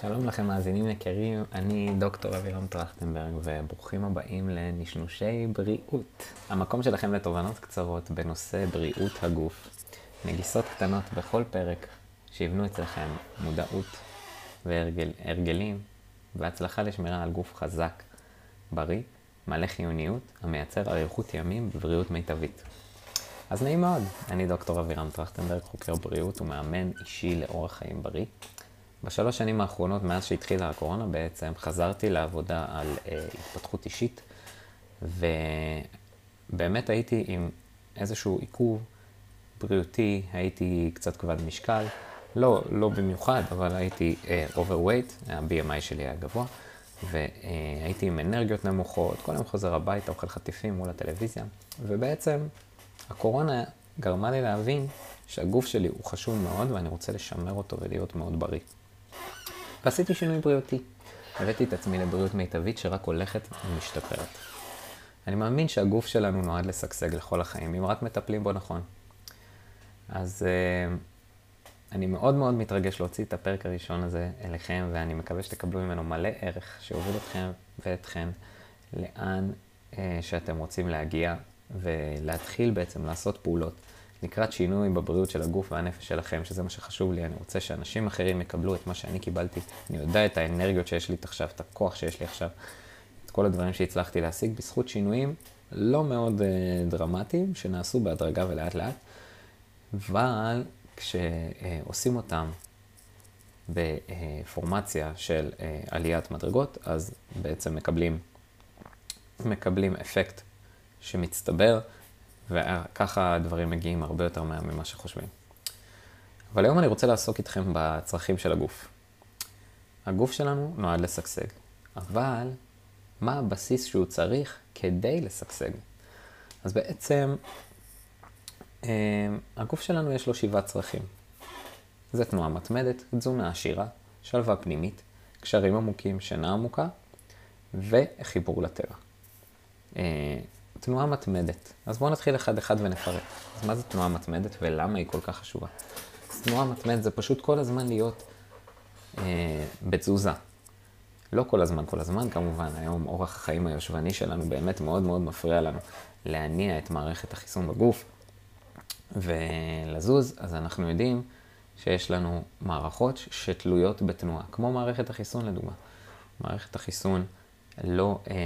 שלום לכם מאזינים יקרים, אני דוקטור אבירם טרכטנברג וברוכים הבאים לנשנושי בריאות. המקום שלכם לתובנות קצרות בנושא בריאות הגוף. נגיסות קטנות בכל פרק שיבנו אצלכם מודעות והרגלים והצלחה לשמירה על גוף חזק, בריא, מלא חיוניות, המייצר אריכות ימים בבריאות מיטבית. אז נעים מאוד, אני דוקטור אבירם טרכטנברג, חוקר בריאות ומאמן אישי לאורח חיים בריא. בשלוש שנים האחרונות, מאז שהתחילה הקורונה בעצם, חזרתי לעבודה על uh, התפתחות אישית, ובאמת הייתי עם איזשהו עיכוב בריאותי, הייתי קצת כבד משקל, לא, לא במיוחד, אבל הייתי uh, overweight, ה-BMI שלי היה גבוה, והייתי עם אנרגיות נמוכות, כל היום חוזר הביתה, אוכל חטיפים מול הטלוויזיה, ובעצם הקורונה גרמה לי להבין שהגוף שלי הוא חשוב מאוד ואני רוצה לשמר אותו ולהיות מאוד בריא. ועשיתי שינוי בריאותי. הבאתי את עצמי לבריאות מיטבית שרק הולכת ומשתפרת. אני מאמין שהגוף שלנו נועד לשגשג לכל החיים, אם רק מטפלים בו נכון. אז uh, אני מאוד מאוד מתרגש להוציא את הפרק הראשון הזה אליכם, ואני מקווה שתקבלו ממנו מלא ערך שיוביל אתכם ואתכן לאן uh, שאתם רוצים להגיע, ולהתחיל בעצם לעשות פעולות לקראת שינוי בבריאות של הגוף והנפש שלכם, שזה מה שחשוב לי. אני רוצה שאנשים אחרים יקבלו את מה שאני קיבלתי. אני יודע את האנרגיות שיש לי עכשיו, את הכוח שיש לי עכשיו, את כל הדברים שהצלחתי להשיג בזכות שינויים לא מאוד uh, דרמטיים, שנעשו בהדרגה ולאט לאט, אבל כשעושים אותם בפורמציה של uh, עליית מדרגות, אז בעצם מקבלים, מקבלים אפקט שמצטבר. וככה הדברים מגיעים הרבה יותר מהר ממה שחושבים. אבל היום אני רוצה לעסוק איתכם בצרכים של הגוף. הגוף שלנו נועד לשגשג, אבל מה הבסיס שהוא צריך כדי לשגשג? אז בעצם אה, הגוף שלנו יש לו שבעה צרכים. זה תנועה מתמדת, תזונה עשירה, שלווה פנימית, קשרים עמוקים, שינה עמוקה וחיבור לטבע. תנועה מתמדת. אז בואו נתחיל אחד-אחד ונפרט. אז מה זה תנועה מתמדת ולמה היא כל כך חשובה? תנועה מתמדת זה פשוט כל הזמן להיות אה, בתזוזה. לא כל הזמן, כל הזמן כמובן, היום אורח החיים היושבני שלנו באמת מאוד מאוד מפריע לנו להניע את מערכת החיסון בגוף ולזוז, אז אנחנו יודעים שיש לנו מערכות שתלויות בתנועה, כמו מערכת החיסון לדוגמה. מערכת החיסון לא... אה,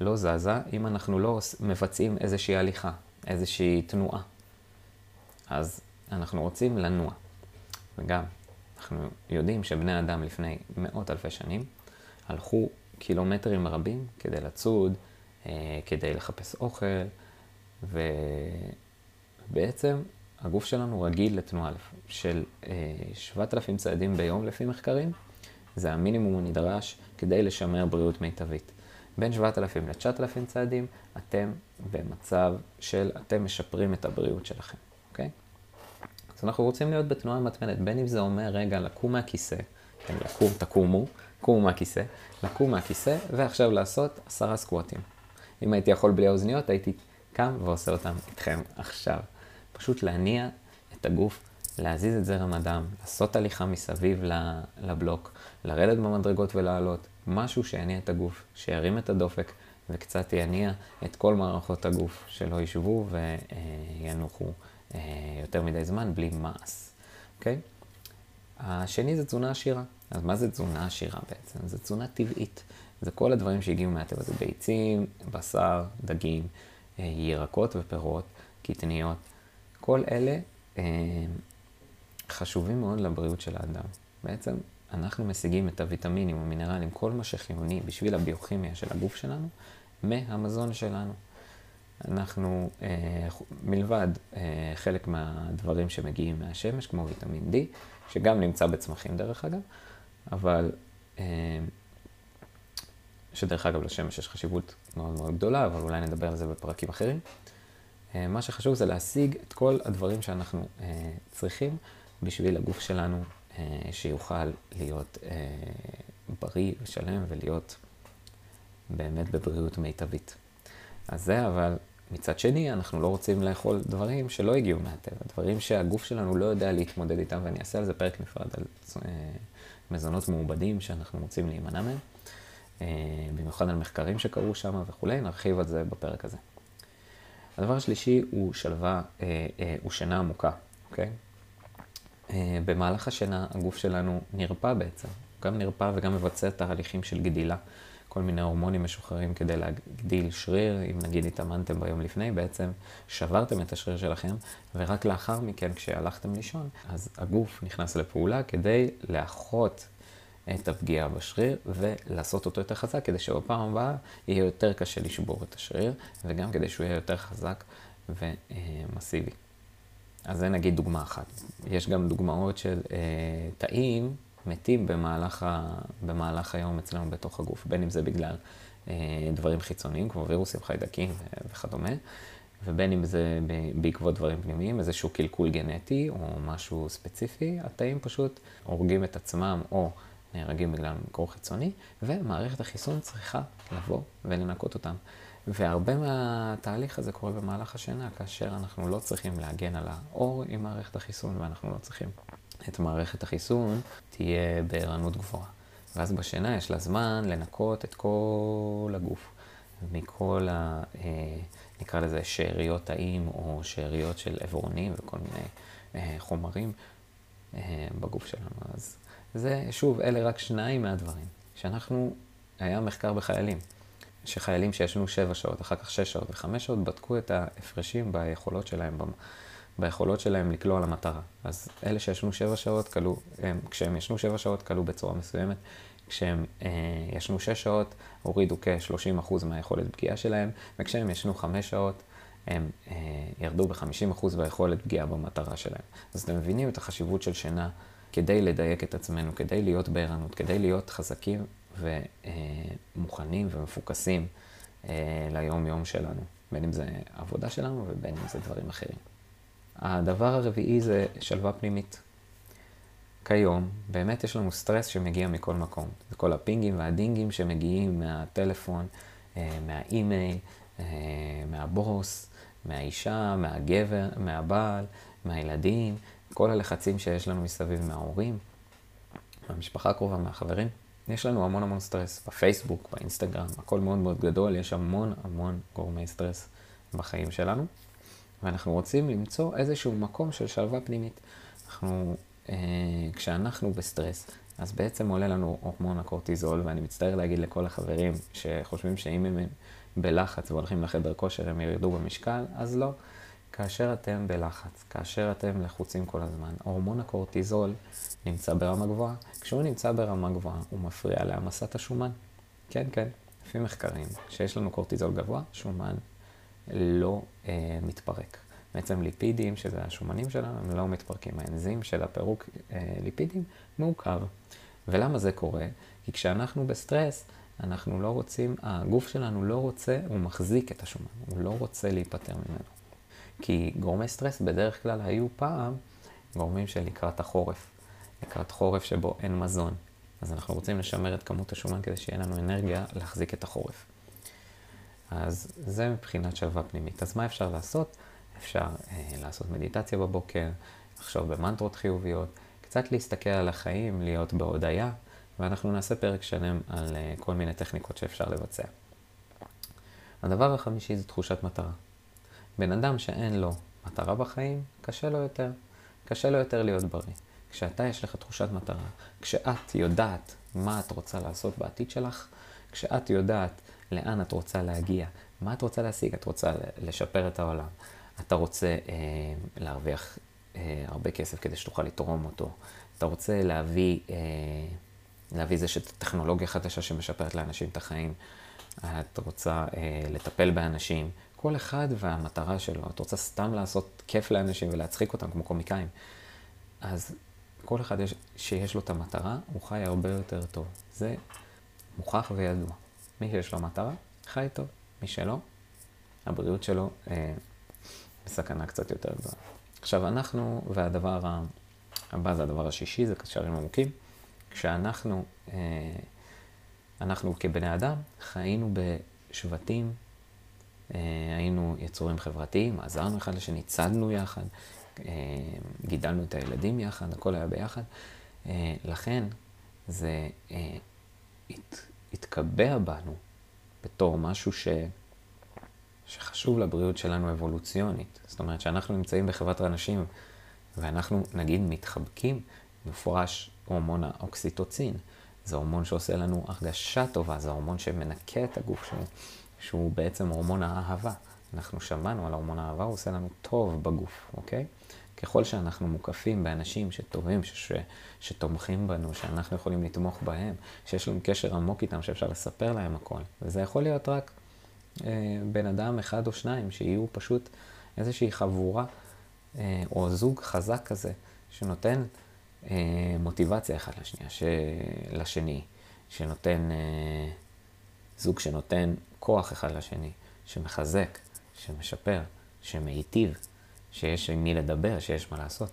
לא זזה אם אנחנו לא מבצעים איזושהי הליכה, איזושהי תנועה. אז אנחנו רוצים לנוע. וגם, אנחנו יודעים שבני אדם לפני מאות אלפי שנים הלכו קילומטרים רבים כדי לצוד, אה, כדי לחפש אוכל, ובעצם הגוף שלנו רגיל לתנועה של 7,000 אה, צעדים ביום לפי מחקרים. זה המינימום הנדרש כדי לשמר בריאות מיטבית. בין 7,000 ל-9,000 צעדים, אתם במצב של אתם משפרים את הבריאות שלכם, אוקיי? אז אנחנו רוצים להיות בתנועה מתמדת, בין אם זה אומר רגע לקום מהכיסא, כן, לקום, תקומו, קומו מהכיסא, לקום מהכיסא, ועכשיו לעשות עשרה סקווטים. אם הייתי יכול בלי האוזניות, הייתי קם ועושה אותם איתכם עכשיו. פשוט להניע את הגוף, להזיז את זרם הדם, לעשות הליכה מסביב לבלוק, לרדת במדרגות ולעלות, משהו שיניע את הגוף, שירים את הדופק וקצת יניע את כל מערכות הגוף, שלא ישבו וינוחו אה, יותר מדי זמן בלי מעש, אוקיי? השני זה תזונה עשירה. אז מה זה תזונה עשירה בעצם? זה תזונה טבעית. זה כל הדברים שהגיעו מהטבע, זה ביצים, בשר, דגים, אה, ירקות ופירות, קטניות. כל אלה אה, חשובים מאוד לבריאות של האדם. בעצם אנחנו משיגים את הוויטמינים, המינרלים, כל מה שחיוני בשביל הביוכימיה של הגוף שלנו, מהמזון שלנו. אנחנו, אה, מלבד אה, חלק מהדברים שמגיעים מהשמש, כמו ויטמין D, שגם נמצא בצמחים דרך אגב, אבל, אה, שדרך אגב לשמש יש חשיבות מאוד מאוד גדולה, אבל אולי נדבר על זה בפרקים אחרים. אה, מה שחשוב זה להשיג את כל הדברים שאנחנו אה, צריכים בשביל הגוף שלנו שיוכל להיות אה, בריא ושלם ולהיות באמת בבריאות מיטבית. אז זה אבל, מצד שני, אנחנו לא רוצים לאכול דברים שלא הגיעו מהטבע, דברים שהגוף שלנו לא יודע להתמודד איתם, ואני אעשה על זה פרק נפרד על אה, מזונות מעובדים שאנחנו רוצים להימנע מהם, אה, במיוחד על מחקרים שקרו שם וכולי, נרחיב על זה בפרק הזה. הדבר השלישי הוא שלווה, אה, אה, הוא שינה עמוקה, אוקיי? אה, במהלך השינה הגוף שלנו נרפא בעצם, גם נרפא וגם מבצע תהליכים של גדילה. כל מיני הורמונים משוחררים כדי להגדיל שריר, אם נגיד התאמנתם ביום לפני, בעצם שברתם את השריר שלכם, ורק לאחר מכן, כשהלכתם לישון, אז הגוף נכנס לפעולה כדי לאחות את הפגיעה בשריר ולעשות אותו יותר חזק, כדי שבפעם הבאה יהיה יותר קשה לשבור את השריר, וגם כדי שהוא יהיה יותר חזק ומסיבי. אז זה נגיד דוגמה אחת. יש גם דוגמאות של אה, תאים מתים במהלך, ה, במהלך היום אצלנו בתוך הגוף, בין אם זה בגלל אה, דברים חיצוניים, כמו וירוסים, חיידקים וכדומה, ובין אם זה בעקבות דברים פנימיים, איזשהו קלקול גנטי או משהו ספציפי, התאים פשוט הורגים את עצמם או נהרגים בגלל מקור חיצוני, ומערכת החיסון צריכה לבוא ולנקות אותם. והרבה מהתהליך הזה קורה במהלך השינה, כאשר אנחנו לא צריכים להגן על האור עם מערכת החיסון, ואנחנו לא צריכים את מערכת החיסון, תהיה בערנות גבוהה. ואז בשינה יש לה זמן לנקות את כל הגוף, מכל ה... אה, נקרא לזה שאריות תאים או שאריות של עברונים וכל מיני אה, חומרים אה, בגוף שלנו. אז זה, שוב, אלה רק שניים מהדברים. שאנחנו, היה מחקר בחיילים, שחיילים שישנו שבע שעות, אחר כך שש שעות וחמש שעות, בדקו את ההפרשים ביכולות שלהם, ביכולות שלהם לקלוע למטרה. אז אלה שישנו שבע שעות, קלו, הם, כשהם ישנו שבע שעות, קלו בצורה מסוימת. כשהם אה, ישנו שש שעות, הורידו כ-30% מהיכולת פגיעה שלהם, וכשהם ישנו חמש שעות, הם אה, ירדו ב-50% ביכולת פגיעה במטרה שלהם. אז אתם מבינים את החשיבות של שינה כדי לדייק את עצמנו, כדי להיות בערנות, כדי להיות חזקים ומוכנים ומפוקסים אה, ליום-יום שלנו, בין אם זה עבודה שלנו ובין אם זה דברים אחרים. הדבר הרביעי זה שלווה פנימית. כיום, באמת יש לנו סטרס שמגיע מכל מקום. זה כל הפינגים והדינגים שמגיעים מהטלפון, אה, מהאימייל, אה, מהבוס, מהאישה, מהגבר, מהבעל, מהילדים, כל הלחצים שיש לנו מסביב מההורים, מהמשפחה הקרובה, מהחברים. יש לנו המון המון סטרס בפייסבוק, באינסטגרם, הכל מאוד מאוד גדול, יש המון המון גורמי סטרס בחיים שלנו, ואנחנו רוצים למצוא איזשהו מקום של שלווה פנימית. אנחנו, אה, כשאנחנו בסטרס, אז בעצם עולה לנו הורמון הקורטיזול, ואני מצטער להגיד לכל החברים שחושבים שאם הם בלחץ והולכים לחדר כושר הם ירדו במשקל, אז לא. כאשר אתם בלחץ, כאשר אתם לחוצים כל הזמן, הורמון הקורטיזול נמצא ברמה גבוהה. כשהוא נמצא ברמה גבוהה, הוא מפריע להעמסת השומן. כן, כן, לפי מחקרים, כשיש לנו קורטיזול גבוה, שומן לא אה, מתפרק. בעצם ליפידים, שזה השומנים שלנו, הם לא מתפרקים. האנזים של הפירוק אה, ליפידים מעוכב. ולמה זה קורה? כי כשאנחנו בסטרס, אנחנו לא רוצים, הגוף שלנו לא רוצה, הוא מחזיק את השומן, הוא לא רוצה להיפטר ממנו. כי גורמי סטרס בדרך כלל היו פעם גורמים של לקראת החורף. לקראת חורף שבו אין מזון. אז אנחנו רוצים לשמר את כמות השומן כדי שיהיה לנו אנרגיה להחזיק את החורף. אז זה מבחינת שלווה פנימית. אז מה אפשר לעשות? אפשר אה, לעשות מדיטציה בבוקר, לחשוב במנטרות חיוביות, קצת להסתכל על החיים, להיות בהודיה, ואנחנו נעשה פרק שלם על אה, כל מיני טכניקות שאפשר לבצע. הדבר החמישי זה תחושת מטרה. בן אדם שאין לו מטרה בחיים, קשה לו יותר. קשה לו יותר להיות בריא. כשאתה יש לך תחושת מטרה, כשאת יודעת מה את רוצה לעשות בעתיד שלך, כשאת יודעת לאן את רוצה להגיע, מה את רוצה להשיג, את רוצה לשפר את העולם, אתה רוצה אה, להרוויח אה, הרבה כסף כדי שתוכל לתרום אותו, אתה רוצה להביא, אה, להביא איזושהי טכנולוגיה חדשה שמשפרת לאנשים את החיים, את רוצה אה, לטפל באנשים, כל אחד והמטרה שלו. את רוצה סתם לעשות כיף לאנשים ולהצחיק אותם כמו קומיקאים. אז כל אחד יש, שיש לו את המטרה, הוא חי הרבה יותר טוב. זה מוכח וידוע. מי שיש לו מטרה, חי טוב. מי שלא, הבריאות שלו אה, בסכנה קצת יותר גדולה. עכשיו, אנחנו, והדבר הבא זה הדבר השישי, זה קשרים עמוקים. כשאנחנו, אה, אנחנו כבני אדם, חיינו בשבטים היינו יצורים חברתיים, עזרנו אחד לשני, צדנו יחד, אה, גידלנו את הילדים יחד, הכל היה ביחד. אה, לכן, זה אה, הת, התקבע בנו בתור משהו ש, שחשוב לבריאות שלנו אבולוציונית. זאת אומרת, שאנחנו נמצאים בחברת אנשים ואנחנו נגיד מתחבקים, מפורש הורמון האוקסיטוצין. זה הורמון שעושה לנו הרגשה טובה, זה הורמון שמנקה את הגוף שלנו, שהוא בעצם הורמון האהבה. אנחנו שמענו על הורמון האהבה, הוא עושה לנו טוב בגוף, אוקיי? ככל שאנחנו מוקפים באנשים שטובים, ש- ש- שתומכים בנו, שאנחנו יכולים לתמוך בהם, שיש לנו קשר עמוק איתם, שאפשר לספר להם הכל. וזה יכול להיות רק אה, בן אדם אחד או שניים, שיהיו פשוט איזושהי חבורה אה, או זוג חזק כזה, שנותן אה, מוטיבציה אחד לשנייה, ש... לשני, שנותן, אה, זוג שנותן כוח אחד לשני, שמחזק, שמשפר, שמיטיב, שיש עם מי לדבר, שיש מה לעשות.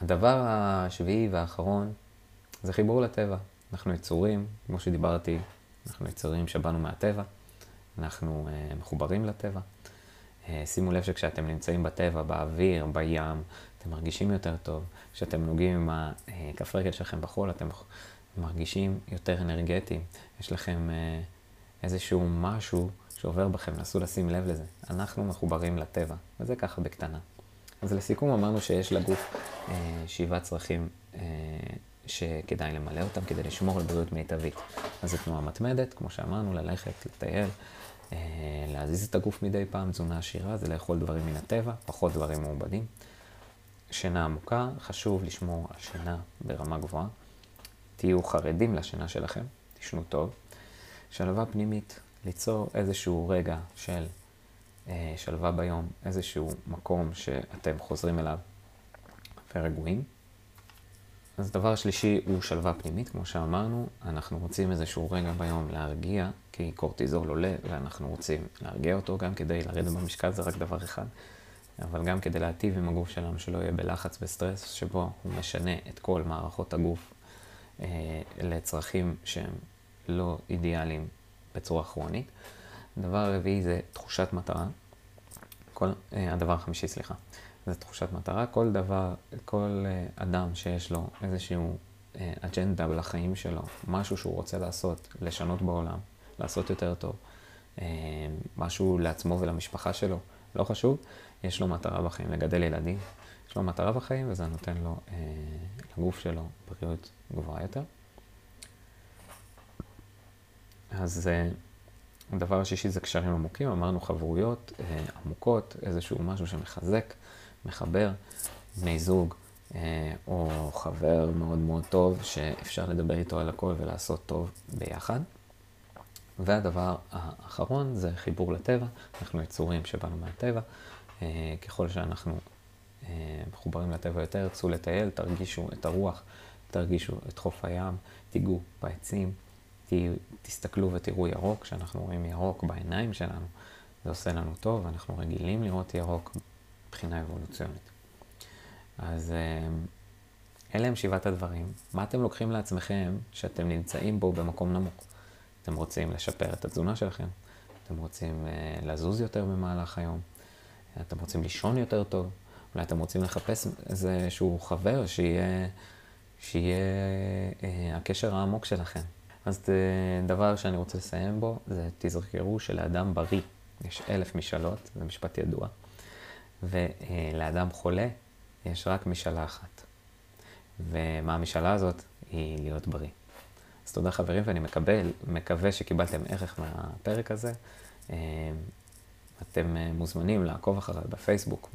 הדבר השביעי והאחרון זה חיבור לטבע. אנחנו יצורים, כמו שדיברתי, אנחנו יצורים שבאנו מהטבע, אנחנו uh, מחוברים לטבע. Uh, שימו לב שכשאתם נמצאים בטבע, באוויר, בים, אתם מרגישים יותר טוב. כשאתם נוגעים עם הכף רגל שלכם בחול, אתם מרגישים יותר אנרגטיים. יש לכם uh, איזשהו משהו שעובר בכם, נסו לשים לב לזה. אנחנו מחוברים לטבע, וזה ככה בקטנה. אז לסיכום אמרנו שיש לגוף אה, שבעה צרכים אה, שכדאי למלא אותם כדי לשמור על בריאות מיטבית. אז זו תנועה מתמדת, כמו שאמרנו, ללכת, לטייל, אה, להזיז את הגוף מדי פעם, תזונה עשירה, זה לאכול דברים מן הטבע, פחות דברים מעובדים. שינה עמוקה, חשוב לשמור על שינה ברמה גבוהה. תהיו חרדים לשינה שלכם, תשנו טוב. שלווה פנימית, ליצור איזשהו רגע של אה, שלווה ביום, איזשהו מקום שאתם חוזרים אליו ורגועים. אז דבר שלישי הוא שלווה פנימית, כמו שאמרנו, אנחנו רוצים איזשהו רגע ביום להרגיע, כי קורטיזול עולה ואנחנו רוצים להרגיע אותו גם כדי לרדת במשקל, זה רק דבר אחד, אבל גם כדי להטיב עם הגוף שלנו, שלא יהיה בלחץ וסטרס, שבו הוא משנה את כל מערכות הגוף אה, לצרכים שהם לא אידיאליים בצורה כרונית. הדבר הרביעי זה תחושת מטרה. כל, אה, הדבר החמישי, סליחה, זה תחושת מטרה. כל דבר, כל אה, אדם שיש לו איזשהו אה, אג'נדה לחיים שלו, משהו שהוא רוצה לעשות, לשנות בעולם, לעשות יותר טוב, אה, משהו לעצמו ולמשפחה שלו, לא חשוב, יש לו מטרה בחיים, לגדל ילדים. יש לו מטרה בחיים וזה נותן לו, אה, לגוף שלו, בריאות גבוהה יותר. אז... אה, הדבר השישי זה קשרים עמוקים, אמרנו חברויות אה, עמוקות, איזשהו משהו שמחזק, מחבר, בני זוג אה, או חבר מאוד מאוד טוב שאפשר לדבר איתו על הכל ולעשות טוב ביחד. והדבר האחרון זה חיבור לטבע, אנחנו יצורים שבאנו מהטבע, ככל שאנחנו מחוברים לטבע יותר, צאו לטייל, תרגישו את הרוח, תרגישו את חוף הים, תיגעו בעצים. תסתכלו ותראו ירוק, כשאנחנו רואים ירוק בעיניים שלנו, זה עושה לנו טוב, אנחנו רגילים לראות ירוק מבחינה אבולוציונית. אז אה, אלה הם שבעת הדברים. מה אתם לוקחים לעצמכם שאתם נמצאים בו במקום נמוך? אתם רוצים לשפר את התזונה שלכם, אתם רוצים אה, לזוז יותר במהלך היום, אתם רוצים לישון יותר טוב, אולי אתם רוצים לחפש איזשהו חבר שיהיה, שיהיה אה, הקשר העמוק שלכם. אז דבר שאני רוצה לסיים בו, זה תזכרו שלאדם בריא יש אלף משאלות, זה משפט ידוע, ולאדם חולה יש רק משאלה אחת. ומה המשאלה הזאת? היא להיות בריא. אז תודה חברים, ואני מקבל, מקווה שקיבלתם ערך מהפרק הזה. אתם מוזמנים לעקוב אחריי בפייסבוק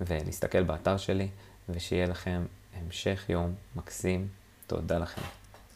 ולהסתכל באתר שלי, ושיהיה לכם המשך יום מקסים. תודה לכם.